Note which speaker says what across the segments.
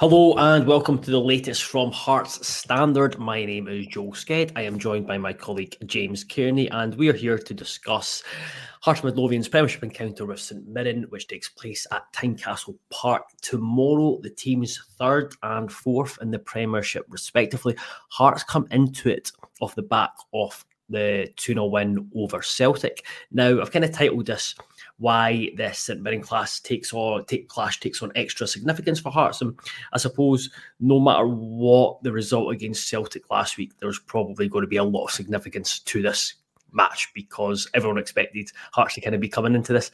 Speaker 1: Hello and welcome to the latest from Hearts Standard. My name is Joel Sked. I am joined by my colleague James Cairney, and we are here to discuss Hearts Midlothian's Premiership encounter with St Mirren, which takes place at Tynecastle Park tomorrow. The teams third and fourth in the Premiership, respectively. Hearts come into it off the back of the 2 0 win over Celtic. Now, I've kind of titled this why this St Mirren class takes on take clash takes on extra significance for Hearts. And I suppose no matter what the result against Celtic last week, there's probably going to be a lot of significance to this match because everyone expected Hearts to kind of be coming into this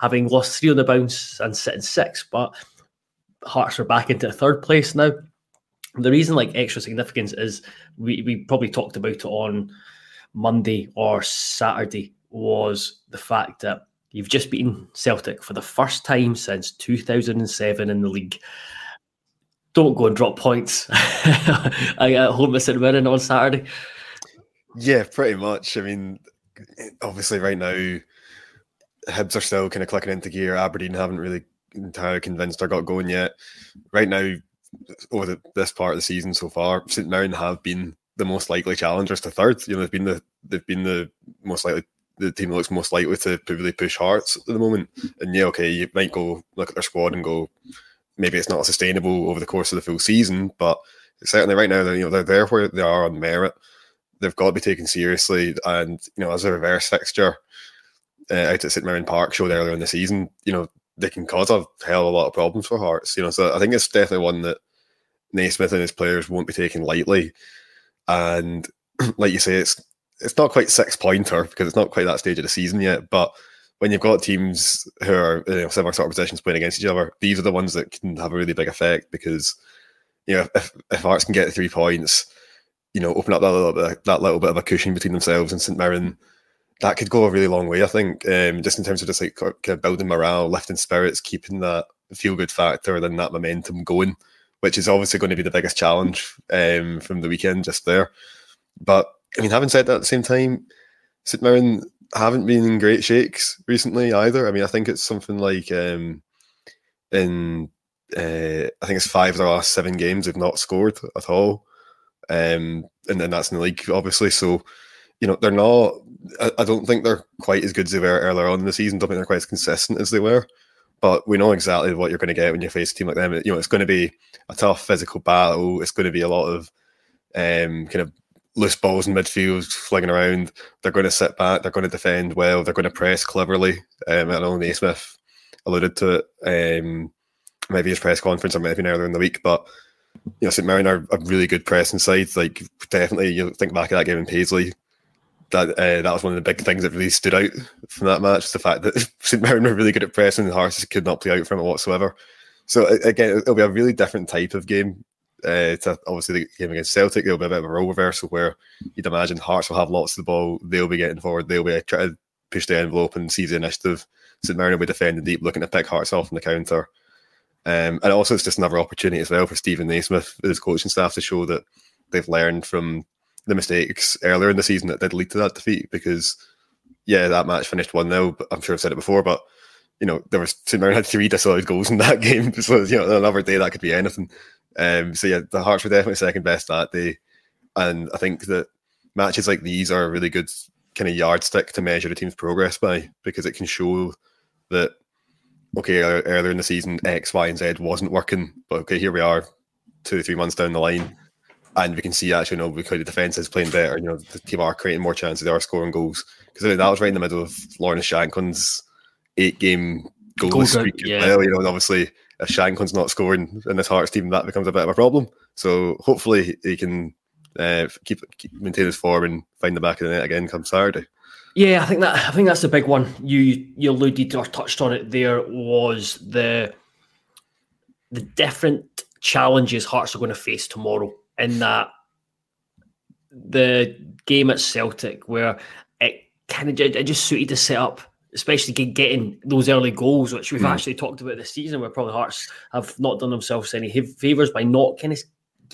Speaker 1: having lost three on the bounce and sitting six, but Hearts are back into third place now. The reason like extra significance is we, we probably talked about it on Monday or Saturday was the fact that You've just beaten Celtic for the first time since 2007 in the league. Don't go and drop points. I at home at St on Saturday.
Speaker 2: Yeah, pretty much. I mean, obviously, right now, Hibs are still kind of clicking into gear. Aberdeen haven't really entirely convinced or got going yet. Right now, over the, this part of the season so far, St Mirren have been the most likely challengers to third. You know, they've been the they've been the most likely the team looks most likely to really push Hearts at the moment. And yeah, okay, you might go look at their squad and go, maybe it's not sustainable over the course of the full season, but certainly right now, they're, you know, they're there where they are on merit. They've got to be taken seriously. And, you know, as a reverse fixture uh, out at St Mirren Park showed earlier in the season, you know, they can cause a hell of a lot of problems for Hearts. You know, so I think it's definitely one that Naismith and his players won't be taking lightly. And like you say, it's it's not quite six pointer because it's not quite that stage of the season yet. But when you've got teams who are you know, similar sort of positions playing against each other, these are the ones that can have a really big effect because you know if, if Hearts can get three points, you know, open up that little bit that little bit of a cushion between themselves and St Mirren, that could go a really long way. I think um, just in terms of just like kind of building morale, lifting spirits, keeping that feel good factor, and that momentum going, which is obviously going to be the biggest challenge um, from the weekend just there. But I mean, having said that at the same time, St Mirren haven't been in great shakes recently either. I mean, I think it's something like um, in uh, I think it's five of their last seven games they've not scored at all, um, and then that's in the league, obviously. So, you know, they're not. I, I, don't think they're quite as good as they were earlier on in the season. I Don't think they're quite as consistent as they were. But we know exactly what you're going to get when you face a team like them. You know, it's going to be a tough physical battle. It's going to be a lot of um, kind of loose balls in midfield, flinging around. They're going to sit back. They're going to defend well. They're going to press cleverly. Um, I know Naismith alluded to it. Um, maybe his press conference or maybe earlier in the week, but you know, St Mirren are a really good pressing side. Like definitely, you think back at that game in Paisley. That uh, that was one of the big things that really stood out from that match. The fact that St Mirren were really good at pressing and Hearts could not play out from it whatsoever. So again, it'll be a really different type of game uh, to obviously the game against Celtic, there'll be a bit of a role reversal where you'd imagine Hearts will have lots of the ball. They'll be getting forward. They'll be trying to push the envelope and seize the initiative. St Mirren will be defending deep, looking to pick Hearts off on the counter. Um, and also, it's just another opportunity as well for Steven Naismith, his coaching staff, to show that they've learned from the mistakes earlier in the season that did lead to that defeat. Because, yeah, that match finished 1 0. I'm sure I've said it before, but you know, there was St Mirren had three disallowed goals in that game. So, you know, another day that could be anything. Um, so yeah, the Hearts were definitely second best that day, and I think that matches like these are a really good kind of yardstick to measure a team's progress by because it can show that okay, earlier in the season X, Y, and Z wasn't working, but okay, here we are, two or three months down the line, and we can see actually, you know, because the defense is playing better. You know, the team are creating more chances, they are scoring goals because that was right in the middle of Lawrence Shankland's eight-game goal streak. Yeah. Well, you know, and obviously if Shankland's not scoring in this Hearts team, that becomes a bit of a problem. So hopefully he can uh, keep, keep maintain his form and find the back of the net again come Saturday.
Speaker 1: Yeah, I think that I think that's the big one. You you alluded to or touched on it. There was the the different challenges Hearts are going to face tomorrow. In that the game at Celtic, where it kind of it just suited the setup especially getting those early goals, which we've mm. actually talked about this season, where probably Hearts have not done themselves any favours by not kind of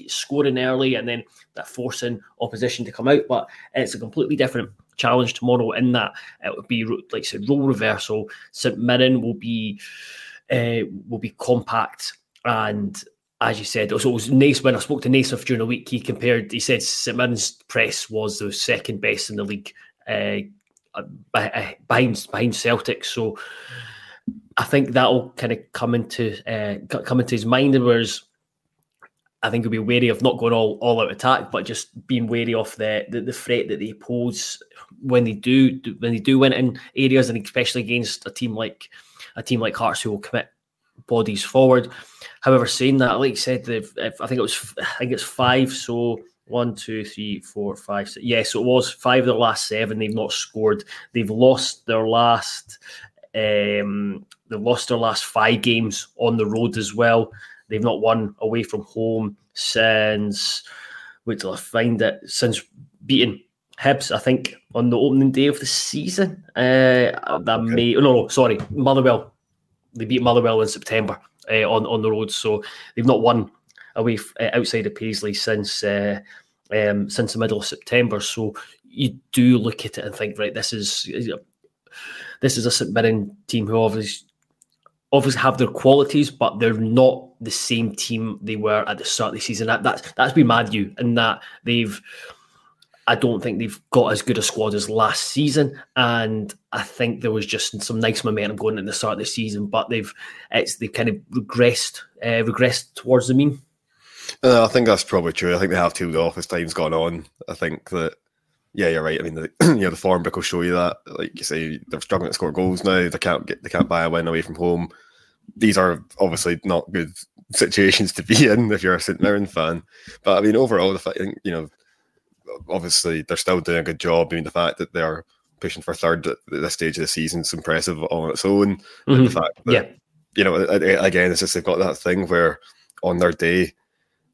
Speaker 1: scoring early and then that forcing opposition to come out. But it's a completely different challenge tomorrow in that it would be like I said, role reversal. St Mirren will be uh, will be compact and as you said, was, it was nice when I spoke to Naismith during the week. He compared, he said St Mirren's press was the second best in the league uh, behind behind Celtic. So I think that'll kind of come into uh, come into his mind. Whereas I think he'll be wary of not going all, all out attack, but just being wary of the, the, the threat that they pose when they do when they do win in areas, and especially against a team like a team like Hearts who will commit bodies forward. However, saying that, like I said, I think it was I think it's five. So one, two, three, four, five, six. Yes, yeah, so it was five of the last seven. They've not scored. They've lost their last. Um, they've lost their last five games on the road as well. They've not won away from home since. Wait till I find it. Since beating Hibs, I think on the opening day of the season. Uh, that okay. may. Oh, no, no, sorry, Motherwell. They beat Motherwell in September uh, on on the road, so they've not won away uh, outside of Paisley since uh, um, since the middle of September. So you do look at it and think, right, this is this is a St Mirren team who obviously obviously have their qualities, but they're not the same team they were at the start of the season. That, that's that's been mad you and that they've I don't think they've got as good a squad as last season, and I think there was just some nice momentum going at the start of the season, but they've it's they kind of regressed uh, regressed towards the mean.
Speaker 2: Uh, I think that's probably true. I think they have two off as time's gone on. I think that yeah, you're right. I mean, the, you know, the form book will show you that. Like you say, they're struggling to score goals now. They can't get they can't buy a win away from home. These are obviously not good situations to be in if you're a St Mirren fan. But I mean, overall, the fact you know obviously they're still doing a good job. I mean, the fact that they're pushing for third at this stage of the season is impressive on its own. Mm-hmm. the fact that, yeah. you know, again, it's just they've got that thing where on their day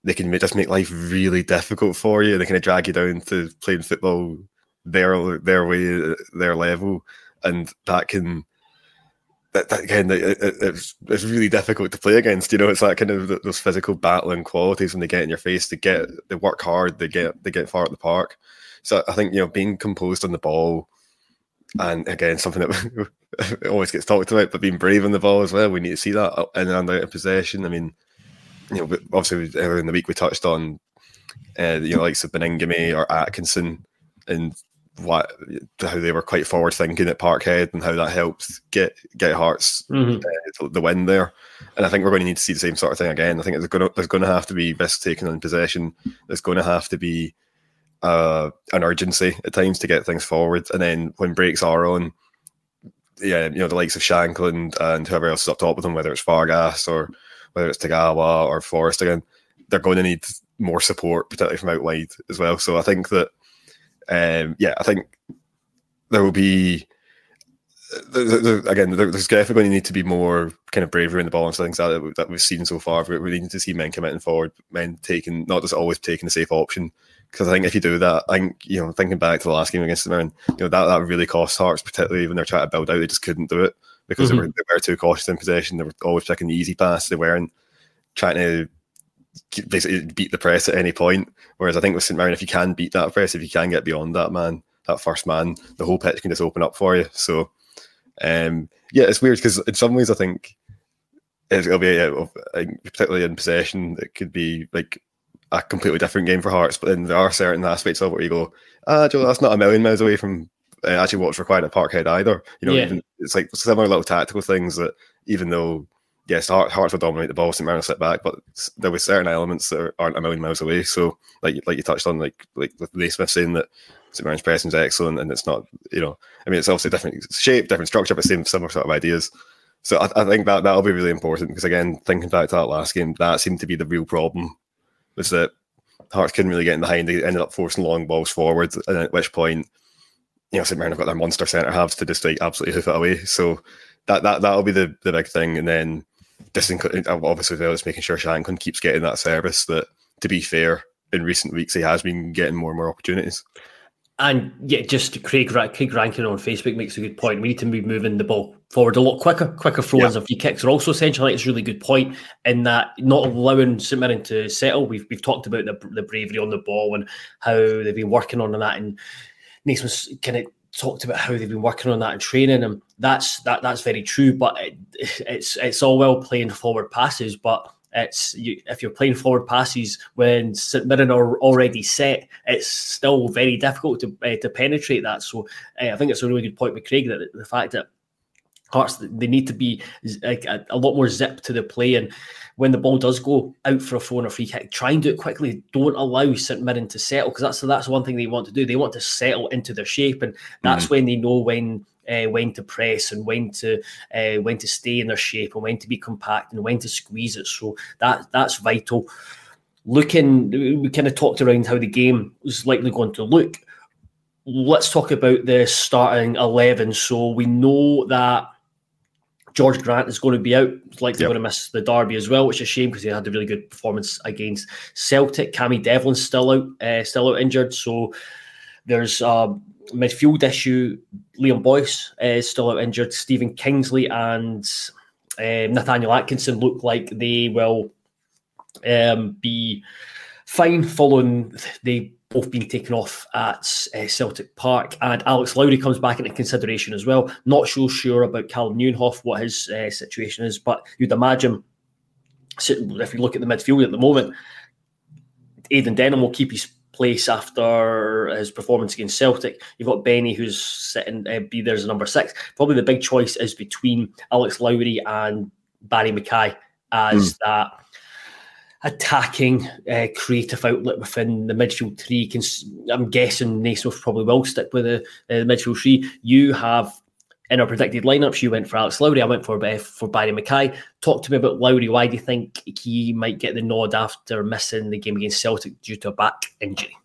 Speaker 2: they can just make life really difficult for you. They kind of drag you down to playing football their their way, their level, and that can that, that again, it, it, it's it's really difficult to play against. You know, it's that kind of those physical battling qualities when they get in your face. They get they work hard. They get they get far at the park. So I think you know being composed on the ball, and again something that always gets talked about, but being brave on the ball as well. We need to see that uh, in and out of possession. I mean, you know, obviously earlier in the week we touched on, uh, you know, likes of Baningime or Atkinson, and what how they were quite forward thinking at Parkhead and how that helped get get Hearts mm-hmm. uh, the win there. And I think we're going to need to see the same sort of thing again. I think there's going to, there's going to have to be risk taken in possession. There's going to have to be uh, an urgency at times to get things forward. And then when breaks are on, yeah, you know the likes of Shankland and whoever else is up top with them, whether it's Vargas or whether it's Tagawa or Forrest again, they're going to need more support, particularly from out wide as well. So I think that um, yeah, I think there will be. again, there's definitely going to need to be more kind of bravery in the ball and things that, that we've seen so far. We need to see men committing forward, men taking not just always taking the safe option. Because I think if you do that, I think you know, thinking back to the last game against the Mirren, you know that that really cost Hearts, particularly when they're trying to build out. They just couldn't do it because mm-hmm. they, were, they were too cautious in possession. They were always picking the easy pass. They weren't trying to basically beat the press at any point. Whereas I think with St Mirren, if you can beat that press, if you can get beyond that man, that first man, the whole pitch can just open up for you. So, um, yeah, it's weird because in some ways I think it'll be a, particularly in possession, it could be like a completely different game for Hearts. But then there are certain aspects of it where you go, ah, Joe, that's not a million miles away from Uh, actually what's required at Parkhead either. You know, yeah. even, it's like similar little tactical things that even though yes, Hearts will dominate the ball, St Mirren sit back, but there were certain elements that aren't a million miles away. So, like like you touched on, like like with Naismith saying that St Mirren's pressing is excellent, and it's not, you know, I mean, it's obviously different shape, different structure, but same similar sort of ideas. So I, I think that that'll be really important because again, thinking back to that last game, that seemed to be the real problem was that Hearts couldn't really get in behind. They ended up forcing long balls forward, and at which point, you know, St Mirren have got their monster centre halves to just like absolutely hoof it away. So that that that'll be the the big thing, and then this obviously well, it's making sure Shankland keeps getting that service. That, to be fair, in recent weeks he has been getting more and more opportunities.
Speaker 1: And yeah, just Craig Craig Rankin on Facebook makes a good point. We need to be moving the ball forward a lot quicker. Quicker throw-ins yeah. and free kicks are also essential. It's a really good point in that not allowing St Mirren to settle. We've we've talked about the, the bravery on the ball and how they've been working on that. And Naismith's kind of talked about how they've been working on that in training, and that's that that's very true. But it, it's it's all well playing forward passes, but It's you, if you're playing forward passes when St Mirren are already set, it's still very difficult to uh, to penetrate that. So uh, I think it's a really good point with Craig that the fact that Hearts they need to be like a, a, lot more zip to the play and when the ball does go out for a phone or free kick, try and do it quickly. Don't allow St Mirren to settle because that's that's one thing they want to do. They want to settle into their shape, and that's mm. when they know when uh, when to press and when to uh, when to stay in their shape and when to be compact and when to squeeze it. So that that's vital. Looking, we kind of talked around how the game was likely going to look. Let's talk about the starting eleven. So we know that Jorge Grant is going to be out. Like they're yep. going to miss the derby as well, which is a shame because he had a really good performance against Celtic. Cammy Devlin's still out, uh, still out injured. So there's a midfield issue. Liam Boyce is still out injured. Stephen Kingsley and um, Nathaniel Atkinson look like they will um, be fine following the both being taken off at uh, Celtic Park. And Alex Lowry comes back into consideration as well. Not so sure about Calem Nieuwenhof, what his uh, situation is, but you'd imagine if you look at the midfield at the moment, Aidan Denholm will keep his place after his performance against Celtic. You've got Benny, who's sitting uh, be there as a number six. Probably the big choice is between Alex Lowry and Barrie McKay as mm. that attacking uh, creative outlet within the midfield three. I'm guessing Naismith probably will stick with the, uh, the midfield three. You have in our predicted lineups, you went for Alex Lowry. I went for uh, for Barrie McKay. Talk to me about Lowry. Why do you think he might get the nod after missing the game against Celtic due to a back injury?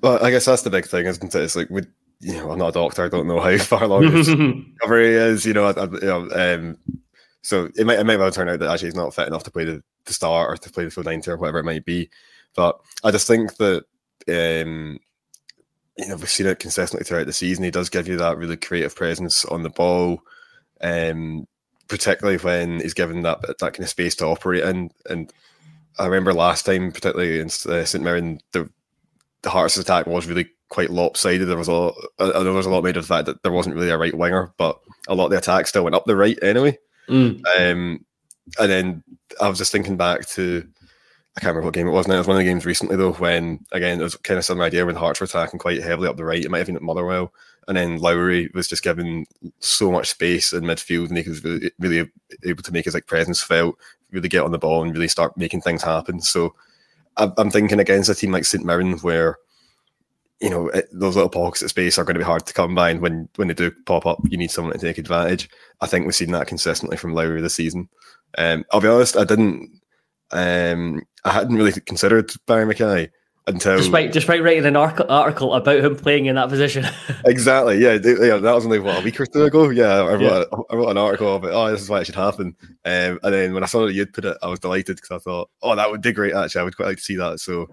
Speaker 2: Well, I guess that's the big thing, isn't it? It's like with you know, I'm not a doctor. I don't know how far along his recovery is. You know, I, I, you know, um, so it might it might well turn out that actually he's not fit enough to play the, the start or to play the full ninety or whatever it might be. But I just think that um, you know we've seen it consistently throughout the season. He does give you that really creative presence on the ball, um, particularly when he's given that that kind of space to operate in. And I remember last time, particularly against uh, St Mirren, the the Hearts' attack was really quite lopsided. There was a lot, I know there was a lot made of the fact that there wasn't really a right winger, but a lot of the attack still went up the right anyway. Mm. Um, and then I was just thinking back to I can't remember what game it was now. It was one of the games recently though, when again it was kind of some idea when Hearts were attacking quite heavily up the right. It might have been at Motherwell, and then Lowry was just given so much space in midfield, and he was really, really able to make his like presence felt, really get on the ball, and really start making things happen. So I'm thinking against a team like St Mirren, where you know those little pockets of space are going to be hard to come by, and when when they do pop up, you need someone to take advantage. I think we've seen that consistently from Lowry this season. Um, I'll be honest, I didn't. Um, I hadn't really considered Barrie McKay until
Speaker 1: despite despite writing an article about him playing in that position.
Speaker 2: exactly. Yeah, yeah. That was only what a week or two ago. Yeah, I wrote, yeah. A, I wrote an article of it. oh, this is why it should happen. Um, and then when I saw that you'd put it, I was delighted because I thought, oh, that would be great. Actually, I would quite like to see that. So,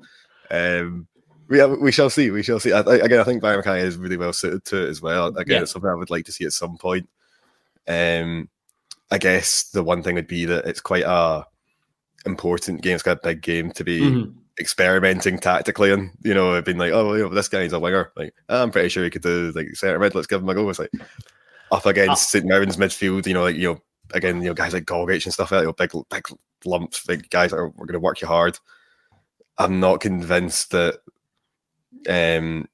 Speaker 2: um, we we shall see. We shall see. I, again, I think Barrie McKay is really well suited to it as well. Again, yeah. it's something I would like to see at some point. Um, I guess the one thing would be that it's quite a important game. It's quite a big game to be mm-hmm. experimenting tactically and you know, being like, oh, you know, this guy's a winger. Like, I'm pretty sure he could do like centre mid. Let's give him a go. It's like up against uh, St Mirren's midfield. You know, like you know, again, you know, guys like Gogic and stuff like that. You know, big, big lumps, big guys that are, are going to work you hard. I'm not convinced that um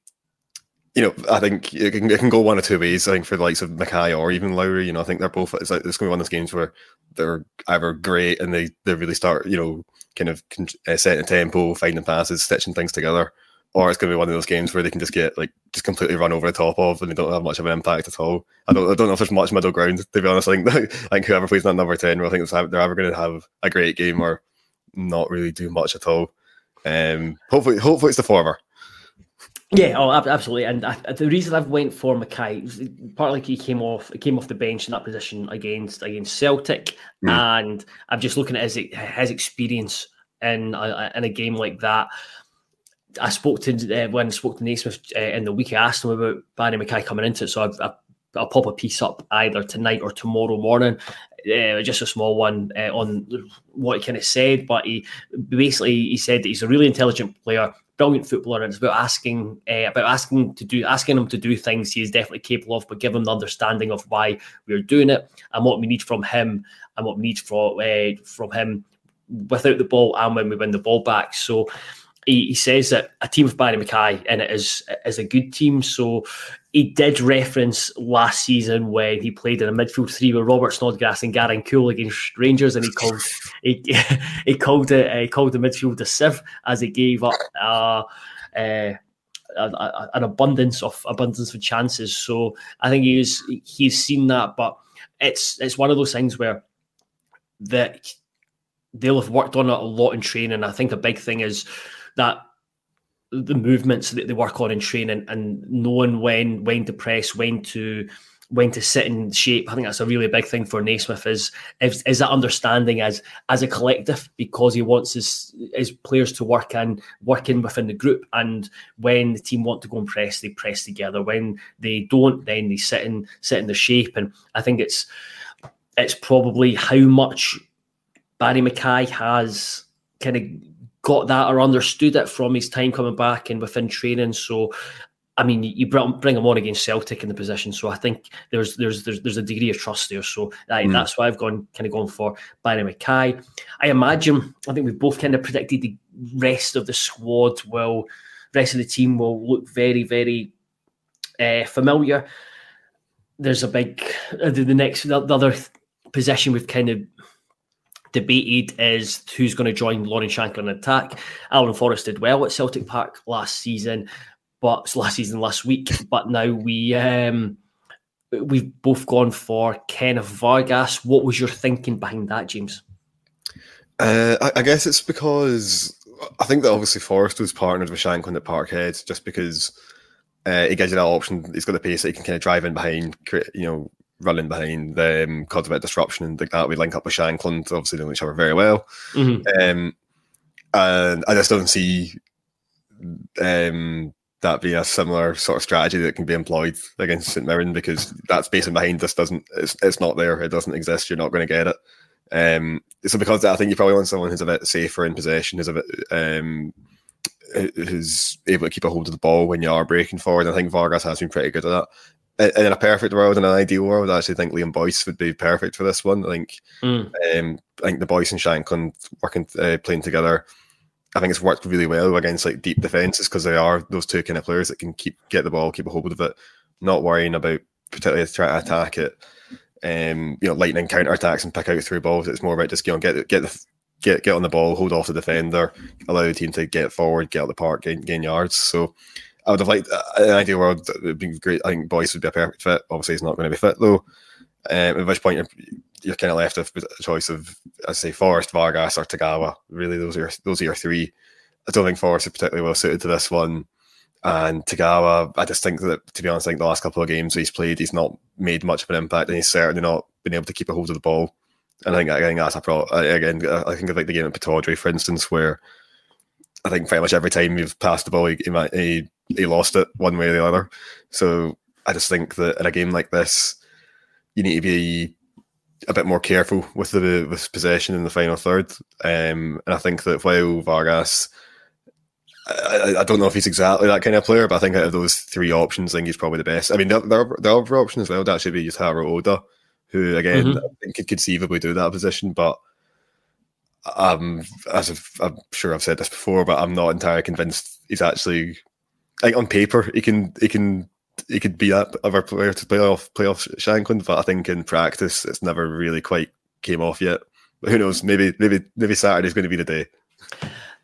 Speaker 2: you know, I think it can, it can go one or two ways. I think for the likes of McKay or even Lowry, you know, I think they're both. It's like it's going to be one of those games where they're either great and they they really start, you know, kind of uh, setting a tempo, finding passes, stitching things together, or it's going to be one of those games where they can just get like just completely run over the top of and they don't have much of an impact at all. I don't I don't know if there's much middle ground to be honest. I think I think whoever plays that number ten, will think they're ever going to have a great game or not really do much at all. Um, hopefully, hopefully it's the former.
Speaker 1: Yeah, oh, absolutely. And I, the reason I've went for McKay, partly he came off, he came off the bench in that position against against Celtic, mm. and I'm just looking at his his experience in a, in a game like that. I spoke to uh, when I spoke to Naismith uh, in the week. I asked him about Barrie McKay coming into it, so I've, I've I'll pop a piece up either tonight or tomorrow morning. Uh, just a small one uh, on what he kind of said, but he basically he said that he's a really intelligent player, brilliant footballer, and it's about asking uh, about asking to do asking him to do things he is definitely capable of, but give him the understanding of why we're doing it and what we need from him and what we need from uh, from him without the ball and when we win the ball back. So he, he says that a team of Barrie McKay and it is is a good team. So he did reference last season when he played in a midfield three with Robert Snodgrass and Garang Kuol against Rangers, and he called he, he called it he called the midfield a sieve as he gave up uh, uh, an abundance of abundance of chances. So I think he's he's seen that, but it's it's one of those things where that they'll have worked on it a lot in training. I think a big thing is that the movements that they work on in training and knowing when when to press, when to when to sit in shape. I think that's a really big thing for Naismith is, is is that understanding as as a collective because he wants his his players to work and working within the group. And when the team want to go and press, they press together. When they don't, then they sit in sit in the shape. And I think it's it's probably how much Barrie McKay has kind of got that or understood it from his time coming back and within training. So, I mean, you bring him on against Celtic in the position, so I think there's there's there's, there's a degree of trust there. So mm. that's why I've gone kind of gone for Barrie McKay. I imagine I think we've both kind of predicted the rest of the squad will, rest of the team will look very very uh, familiar. There's a big uh, the, the next the, the other position we've kind of debated is who's going to join Lawrence Shankland in attack. Alan Forrest did well at Celtic Park last season, but last season, last week. But now we um, we've both gone for Kenneth Vargas. What was your thinking behind that, James?
Speaker 2: Uh, I, I, guess it's because I think that obviously Forrest was partnered with Shankland at Parkhead just because uh, he gives you that option. He's got the pace that he can kind of drive in behind, you know, running behind them, um, cause a bit of disruption and like that. We link up with Shankland, obviously know each other very well. Mm-hmm. Um, and I just don't see um, that be a similar sort of strategy that can be employed against St Mirren because that space in behind just doesn't it's, it's not there. It doesn't exist. You're not going to get it. Um, so because I think you probably want someone who's a bit safer in possession, who's a bit um, who's able to keep a hold of the ball when you are breaking forward. I think Vargas has been pretty good at that in a perfect world, in an ideal world, I actually think Liam Boyce would be perfect for this one. I think, mm. um, I think the Boyce and Shankland working, uh, playing together. I think it's worked really well against like deep defenses because they are those two kind of players that can keep get the ball, keep a hold of it, not worrying about particularly trying to attack it. Um, you know, lightning counter attacks and pick out through balls. It's more about just you know get get the get get on the ball, hold off the defender, allow the team to get forward, get out the park, gain, gain yards. So I would have liked uh, an ideal world. It would be great. I think Boyce would be a perfect fit. Obviously, he's not going to be fit though. Um, at which point you're, you're kind of left with a choice of, I say, Forrest, Vargas, or Tagawa. Really, those are those are your three. I don't think Forrest is particularly well suited to this one. And Tagawa, I just think that, to be honest, I think the last couple of games he's played, he's not made much of an impact, and he's certainly not been able to keep a hold of the ball. And I think, I think that's a problem. Again, I think of like the game at Pittodrie, for instance, where I think pretty much every time you've passed the ball, he, he, he lost it one way or the other. So I just think that in a game like this, you need to be a bit more careful with the with possession in the final third. Um, and I think that while Vargas, I, I, don't know if he's exactly that kind of player, but I think out of those three options, I think he's probably the best. I mean, the, the, the other option as well would actually be Yutaro Oda, who again mm-hmm. I think could conceivably do that position, but um, as I've, I'm sure I've said this before, but I'm not entirely convinced he's actually like on paper he can he can he could be that other player to play off play off Shankland, but I think in practice it's never really quite came off yet. But who knows? Maybe maybe maybe Saturday's going to be the day.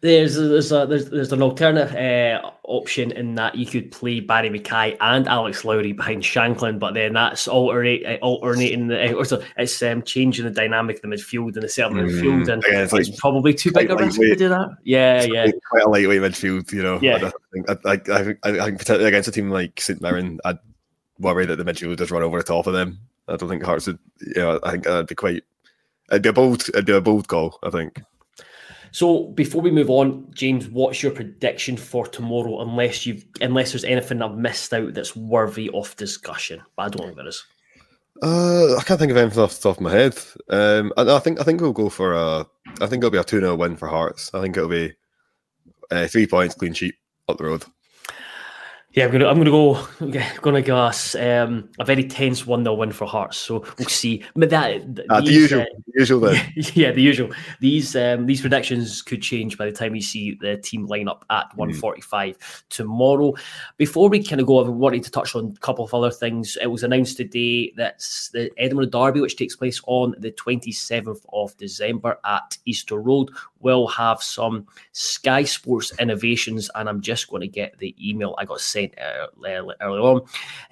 Speaker 1: There's there's a, there's, there's an alternative uh, option in that you could play Barrie McKay and Alex Lowry behind Shankland, but then that's alternate, uh, alternating the uh, it's um, changing the dynamic of the midfield and the centre mm, midfield, and yeah, it's, like it's probably too big a risk to do that. Yeah, yeah,
Speaker 2: quite a lightweight midfield, you know. Yeah, I think I, I, I think particularly against a team like St Mirren, I'd worry that the midfield just run over the top of them. I don't think Hearts would. You know, I think that'd be quite. It'd be a bold. It'd be a bold call. I think.
Speaker 1: So before we move on, James, what's your prediction for tomorrow? Unless you've unless there's anything I've missed out that's worthy of discussion, but I don't think there is.
Speaker 2: Uh, I can't think of anything off the top of my head. Um, I, I think I think we'll go for a. I think it'll be a two 0 win for Hearts. I think it'll be uh, three points, clean sheet up the road.
Speaker 1: Yeah, I'm gonna I'm gonna go gonna go us um, a very tense one 0 win for Hearts. So we'll see. But that
Speaker 2: uh, these, the usual, uh, usual
Speaker 1: then. Yeah, the usual. These um, these predictions could change by the time we see the team line up at mm. 145 tomorrow. Before we kind of go, I wanted to touch on a couple of other things. It was announced today that the Edinburgh Derby, which takes place on the 27th of December at Easter Road, will have some Sky Sports innovations, and I'm just going to get the email I got sent earlier on.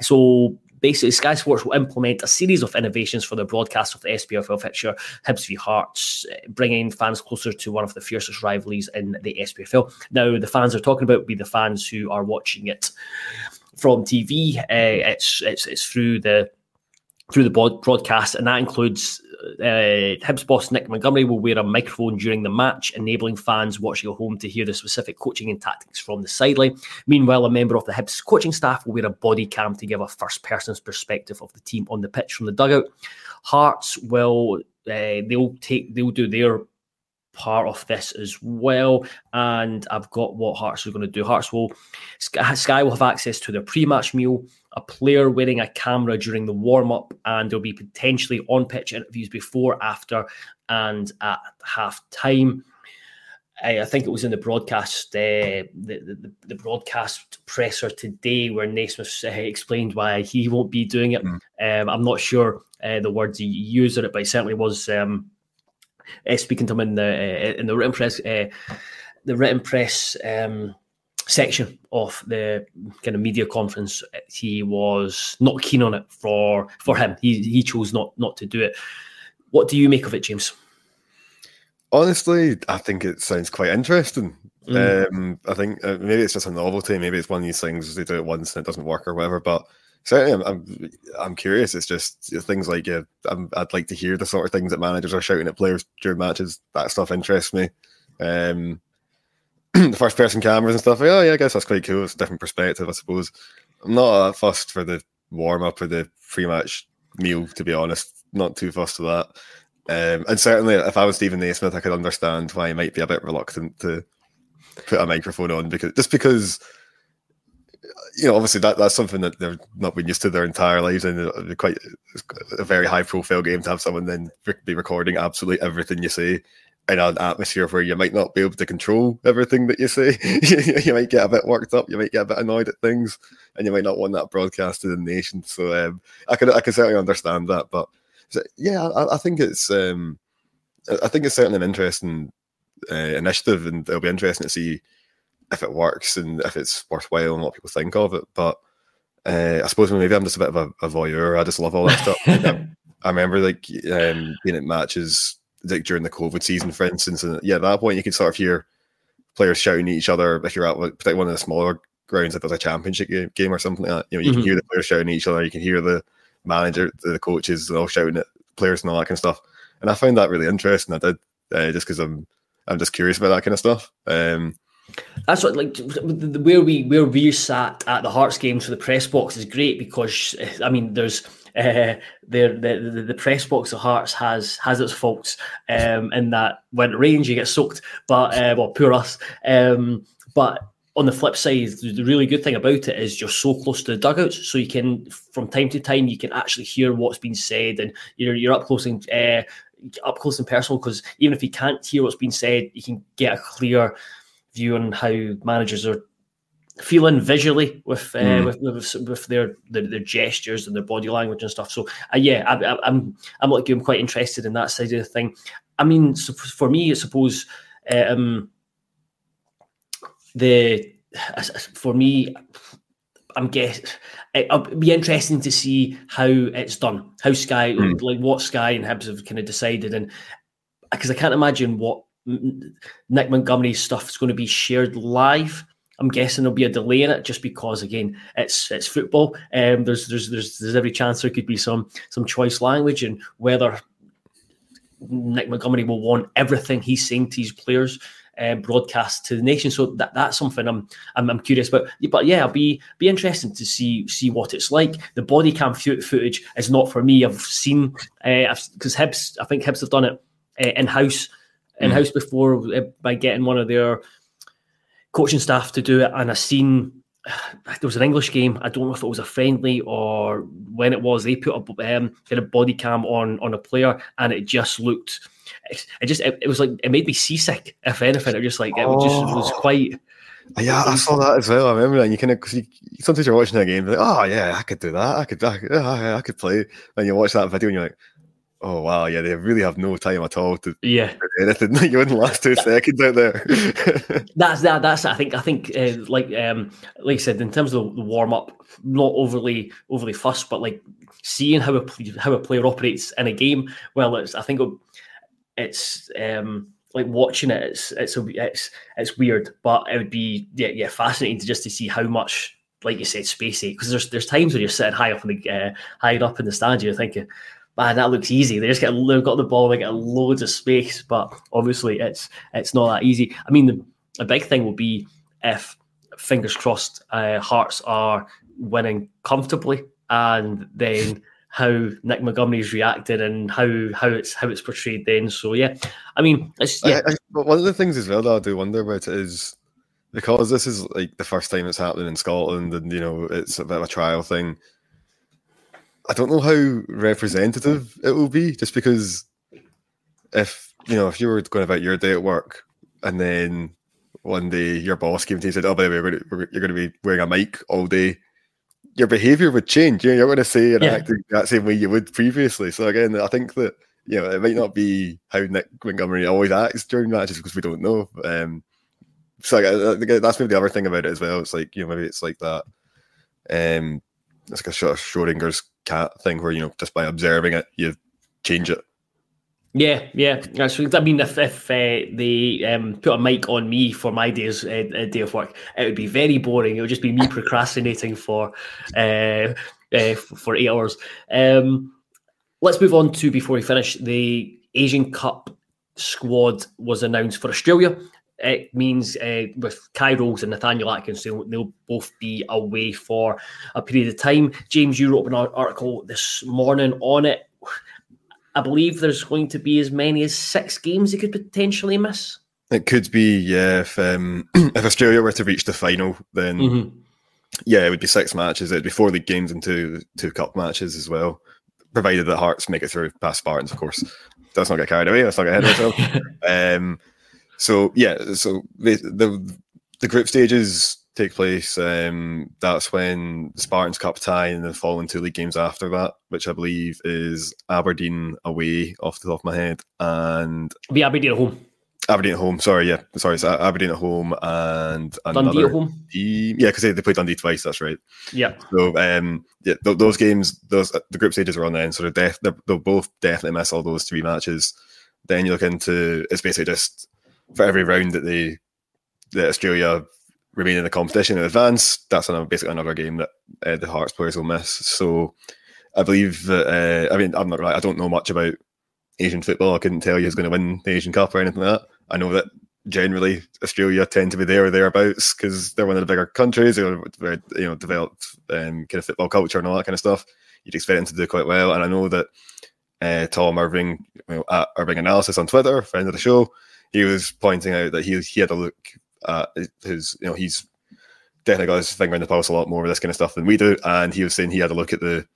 Speaker 1: So basically, Sky Sports will implement a series of innovations for the broadcast of the SPFL fixture, Hibs v Hearts, bringing fans closer to one of the fiercest rivalries in the SPFL. Now, the fans are talking about will be the fans who are watching it from TV. Uh, it's it's it's through the through the broadcast, and that includes uh, Hibs boss Nick Montgomery will wear a microphone during the match, enabling fans watching at home to hear the specific coaching and tactics from the sideline. Meanwhile, a member of the Hibs coaching staff will wear a body cam to give a first person's perspective of the team on the pitch from the dugout. Hearts will uh, they'll take they'll do their part of this as well. And I've got what Hearts are going to do. Hearts will Sky will have access to their pre-match meal, a player wearing a camera during the warm-up, and there'll be potentially on-pitch interviews before, after, and at half time. I think it was in the broadcast, uh, the, the, the broadcast presser today, where Naismith uh, explained why he won't be doing it. Mm. Um, I'm not sure uh, the words he used on it, but he certainly was um, uh, speaking to him in the uh, in the written press, uh, the written press um, section of the kind of media conference, he was not keen on it for for him. He he chose not not to do it. What do you make of it, James?
Speaker 2: Honestly, I think it sounds quite interesting. Mm. Um, I think uh, maybe it's just a novelty. Maybe it's one of these things they do it once and it doesn't work or whatever. But certainly, I'm, I'm, I'm curious. It's just things like uh, i would like to hear the sort of things that managers are shouting at players during matches. That stuff interests me. Um, the first person cameras and stuff. Like, oh yeah, I guess that's quite cool. It's a different perspective, I suppose. I'm not fussed for the warm up or the pre match meal, to be honest. Not too fussed for that. Um, and certainly, if I was Stephen Naismith, I could understand why he might be a bit reluctant to put a microphone on because just because you know, obviously that that's something that they've not been used to their entire lives, and quite a very high profile game to have someone then be recording absolutely everything you say in an atmosphere where you might not be able to control everything that you say. you might get a bit worked up, you might get a bit annoyed at things, and you might not want that broadcast to the nation. So um, I can I can certainly understand that, but yeah, I, I think it's um, I think it's certainly an interesting uh, initiative, and it'll be interesting to see if it works and if it's worthwhile and what people think of it. But uh, I suppose maybe I'm just a bit of a, a voyeur. I just love all that stuff. I, I, remember like um, being at matches like during the COVID season, for instance, and yeah, at that point you could sort of hear players shouting at each other if you're at particularly one of the smaller grounds, if it's a championship game or something like that. You know, you mm-hmm. can hear the players shouting at each other. You can hear the manager, the coaches, all shouting at players and all that kind of stuff. And I found that really interesting. I did uh, just because I'm I'm just curious about that kind of stuff. Um,
Speaker 1: that's what like where we where we sat at the Hearts games for the press box is great because I mean there's uh, the, the the press box of Hearts has has its faults um, in that when it rains you get soaked, but uh, well poor us. Um, but on the flip side, the really good thing about it is you're so close to the dugouts, so you can from time to time you can actually hear what's being said, and you're you're up close and uh, up close and personal because even if you can't hear what's being said, you can get a clear view on how managers are feeling visually with, uh, mm. with, with, with their, their, their gestures and their body language and stuff. So uh, yeah, I, am I'm I'm like you. I'm quite interested in that side of the thing. I mean, so for me, I suppose um, the for me, I'm guess it'll be interesting to see how it's done, how Sky mm. like what Sky and Hibs have kind of decided, and because I can't imagine what Nick Montgomery's stuff is going to be shared live. I'm guessing there'll be a delay in it just because again it's it's football. Um, there's there's there's there's every chance there could be some some choice language and whether Nick Montgomery will want everything he's saying to his players uh, broadcast to the nation. So that that's something I'm, I'm I'm curious about. But yeah, I'll be be interested to see see what it's like. The body cam footage is not for me. I've seen because uh, Hibs I think Hibs have done it uh, in house in house mm. before uh, by getting one of their coaching staff to do it, and I seen there was an English game. I don't know if it was a friendly or when it was. They put a um, kind of body cam on on a player, and it just looked. It just it, it was like it made me seasick. If anything, it was just like it oh. just was quite.
Speaker 2: Yeah, I saw that as well. I remember, and you kind of you, sometimes you're watching a game, like, oh yeah, I could do that. I could, I could, I could play. And you watch that video, and you're like, Oh wow, yeah, they really have no time at all to
Speaker 1: yeah
Speaker 2: anything. you wouldn't last two seconds out there.
Speaker 1: that's that. That's I think I think uh, like um like I said in terms of the warm up, not overly overly fussed, but like seeing how a how a player operates in a game. Well, it's I think it's um like watching it. It's it's a, it's it's weird, but it would be yeah yeah fascinating to just to see how much like you said spacey because there's there's times when you're sitting high up in the uh, high up in the stand, you're thinking man, that looks easy. They just get they've got the ball, they get loads of space, but obviously it's it's not that easy. I mean, the, a big thing will be if fingers crossed, uh, Hearts are winning comfortably, and then how Nick Montgomery's reacted and how how it's how it's portrayed then. So yeah, I mean, it's, yeah. I, I,
Speaker 2: one of the things as well that I do wonder about is because this is like the first time it's happening in Scotland, and you know it's a bit of a trial thing. I don't know how representative it will be, just because if you know if you were going about your day at work and then one day your boss came to you and said, "Oh, by the way, you're going to be wearing a mic all day," your behaviour would change. You know, you're going to say and yeah. act that same way you would previously. So again, I think that you know it might not be how Nick Montgomery always acts during matches because we don't know. Um, so like, that's maybe the other thing about it as well. It's like you know maybe it's like that. Um, it's like a sort of Schrodinger's cat thing where you know just by observing it you change it.
Speaker 1: Yeah, yeah. Actually, I mean, if if uh, they um, put a mic on me for my day's uh, uh, day of work, it would be very boring. It would just be me procrastinating for uh, uh, for eight hours. Um, let's move on to before we finish. The Asian Cup squad was announced for Australia it means uh, with Kye Rowles and Nathaniel Atkins, they'll, they'll, both be away for a period of time. James, you wrote an article this morning on it. I believe there's going to be as many as six games they could potentially miss.
Speaker 2: It could be, yeah. If um, if Australia were to reach the final, then mm-hmm. yeah, it would be six matches. It'd be four league games and two two cup matches as well, provided that Hearts make it through past Spartans, of course. Let's not get carried away. Let's not get ahead of ourselves. um, so yeah, so the the, the group stages take place. Um, that's when the Spartans Cup tie and the following two league games after that, which I believe is Aberdeen away off the top of my head, and
Speaker 1: be Aberdeen at home.
Speaker 2: Aberdeen at home. Sorry, yeah, sorry, it's Aberdeen at home and
Speaker 1: Dundee at home.
Speaker 2: Team. Yeah, because they, they played Dundee twice. That's right.
Speaker 1: Yeah.
Speaker 2: So um, yeah, th- those games, those the group stages are on then, so they're, def- they're they'll both definitely miss all those three matches. Then you look into it's basically just for every round that they that Australia remain in the competition in advance, that's another, basically another game that uh, the Hearts players will miss. So I believe that uh, I mean I'm not right. I don't know much about Asian football. I couldn't tell you who's going to win the Asian Cup or anything like that. I know that generally Australia tend to be there or thereabouts because they're one of the bigger countries. They're very you know developed um, kind of football culture and all that kind of stuff. You'd expect them to do quite well. And I know that uh, Tom Irving you know, at Irving Analysis on Twitter, friend of the show, he was pointing out that he he had a look at his you know he's definitely got his finger in the pulse a lot more of this kind of stuff than we do, and he was saying he had a look at the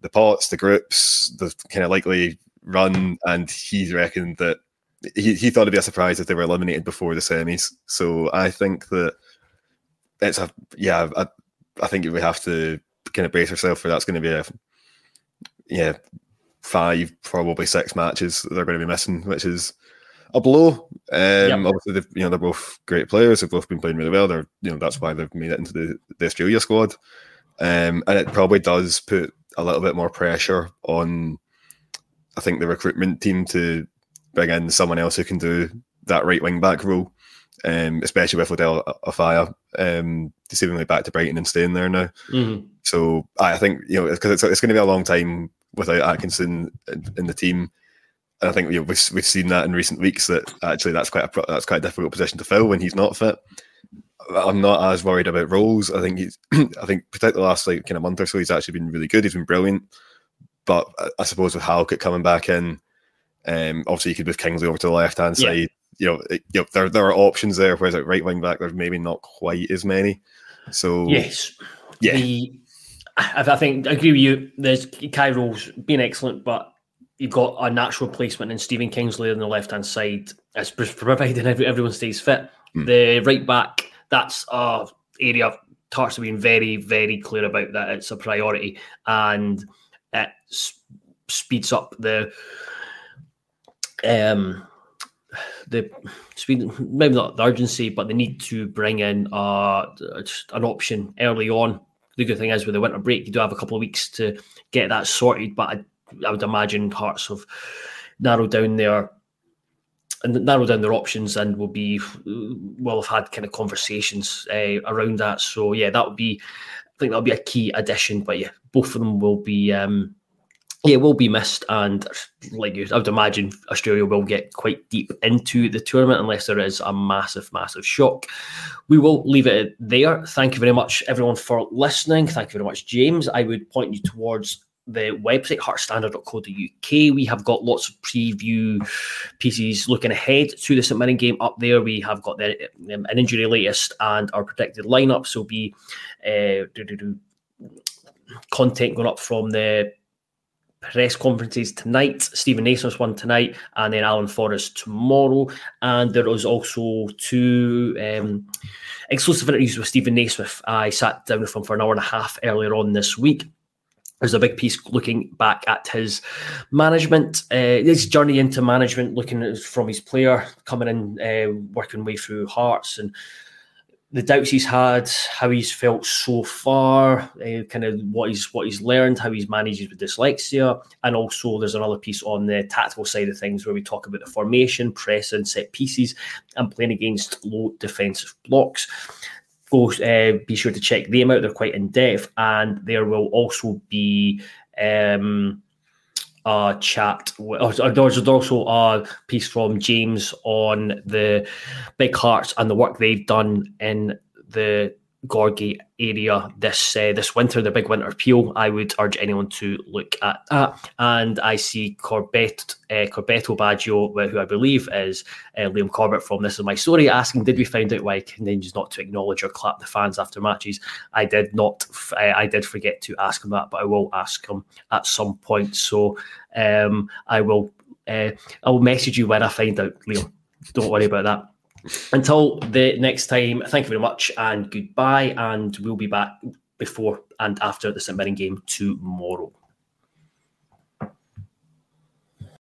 Speaker 2: the pots, the groups, the kind of likely run, and he reckoned that he, he thought it'd be a surprise if they were eliminated before the semis. So I think that it's a yeah, I, I think we have to kind of brace ourselves for that's going to be a yeah five probably six matches they're going to be missing, which is a blow. Um, yep. Obviously, you know they're both great players. They've both been playing really well. They're you know that's why they've made it into the, the Australia squad. Um, and it probably does put a little bit more pressure on, I think, the recruitment team to bring in someone else who can do that right wing back role, um, especially with Odel Offiah um, seemingly back to Brighton and staying there now. Mm-hmm. So I think you know because it's, it's going to be a long time without Atkinson in, in the team. I think you know, we've we've seen that in recent weeks that actually that's quite a that's quite a difficult position to fill when he's not fit. I'm not as worried about Rowles. I think he's I think particularly the last like kind of month or so he's actually been really good. He's been brilliant. But I suppose with Halkett coming back in, um, obviously you could move Kingsley over to the left hand side. Yeah. You know, it, you know, there there are options there. Whereas at right wing back, there's maybe not quite as many. So
Speaker 1: yes,
Speaker 2: yeah,
Speaker 1: the, I, I think I agree with you. There's Kairo's been excellent, but you've got a natural placement in Stephen Kingsley on the left hand side, as providing everyone stays fit. Mm. The right back, that's a area Hearts have been very, very clear about that it's a priority and it speeds up the um the speed maybe not the urgency, but the need to bring in uh an option early on. The good thing is with the winter break, you do have a couple of weeks to get that sorted, but I, I would imagine Hearts have narrowed down their and narrow down their options and will be will have had kind of conversations uh, around that. So yeah, that would be I think that'll be a key addition. But yeah, both of them will be um, yeah will be missed. And like you, I would imagine Australia will get quite deep into the tournament unless there is a massive, massive shock. We will leave it there. Thank you very much, everyone, for listening. Thank you very much, James. I would point you towards the website heartsstandard.co.uk. We have got lots of preview pieces looking ahead to the St Mirren game up there. We have got the um, an injury latest and our predicted lineup. So be uh, content going up from the press conferences tonight. Steven Naismith's one tonight, and then Alan Forrest tomorrow. And there was also two um, exclusive interviews with Steven Naismith. I sat down with him for an hour and a half earlier on this week there's a big piece looking back at his management, uh, his journey into management, looking from his player coming in, uh, working way through Hearts and the doubts he's had, how he's felt so far, uh, kind of what he's what he's learned, how he's managed with dyslexia, and also there's another piece on the tactical side of things where we talk about the formation, press, and set pieces, and playing against low defensive blocks go uh, be sure to check them out. They're quite in depth, and there will also be um, a chat. There's also a piece from James on the Big Hearts and the work they've done in the Gorgie area this uh, this winter, the big winter appeal. I would urge anyone to look at that. And I see Corbett, uh, Corbetto Baggio, who I believe is uh, Liam Corbett from This Is My Story, asking, did we find out why continues not to acknowledge or clap the fans after matches? I did not. I did forget to ask him that, but I will ask him at some point. So um, I will. Uh, I will message you when I find out, Liam. Don't worry about that. Until the next time, thank you very much and goodbye. And we'll be back before and after the St Mirren game tomorrow.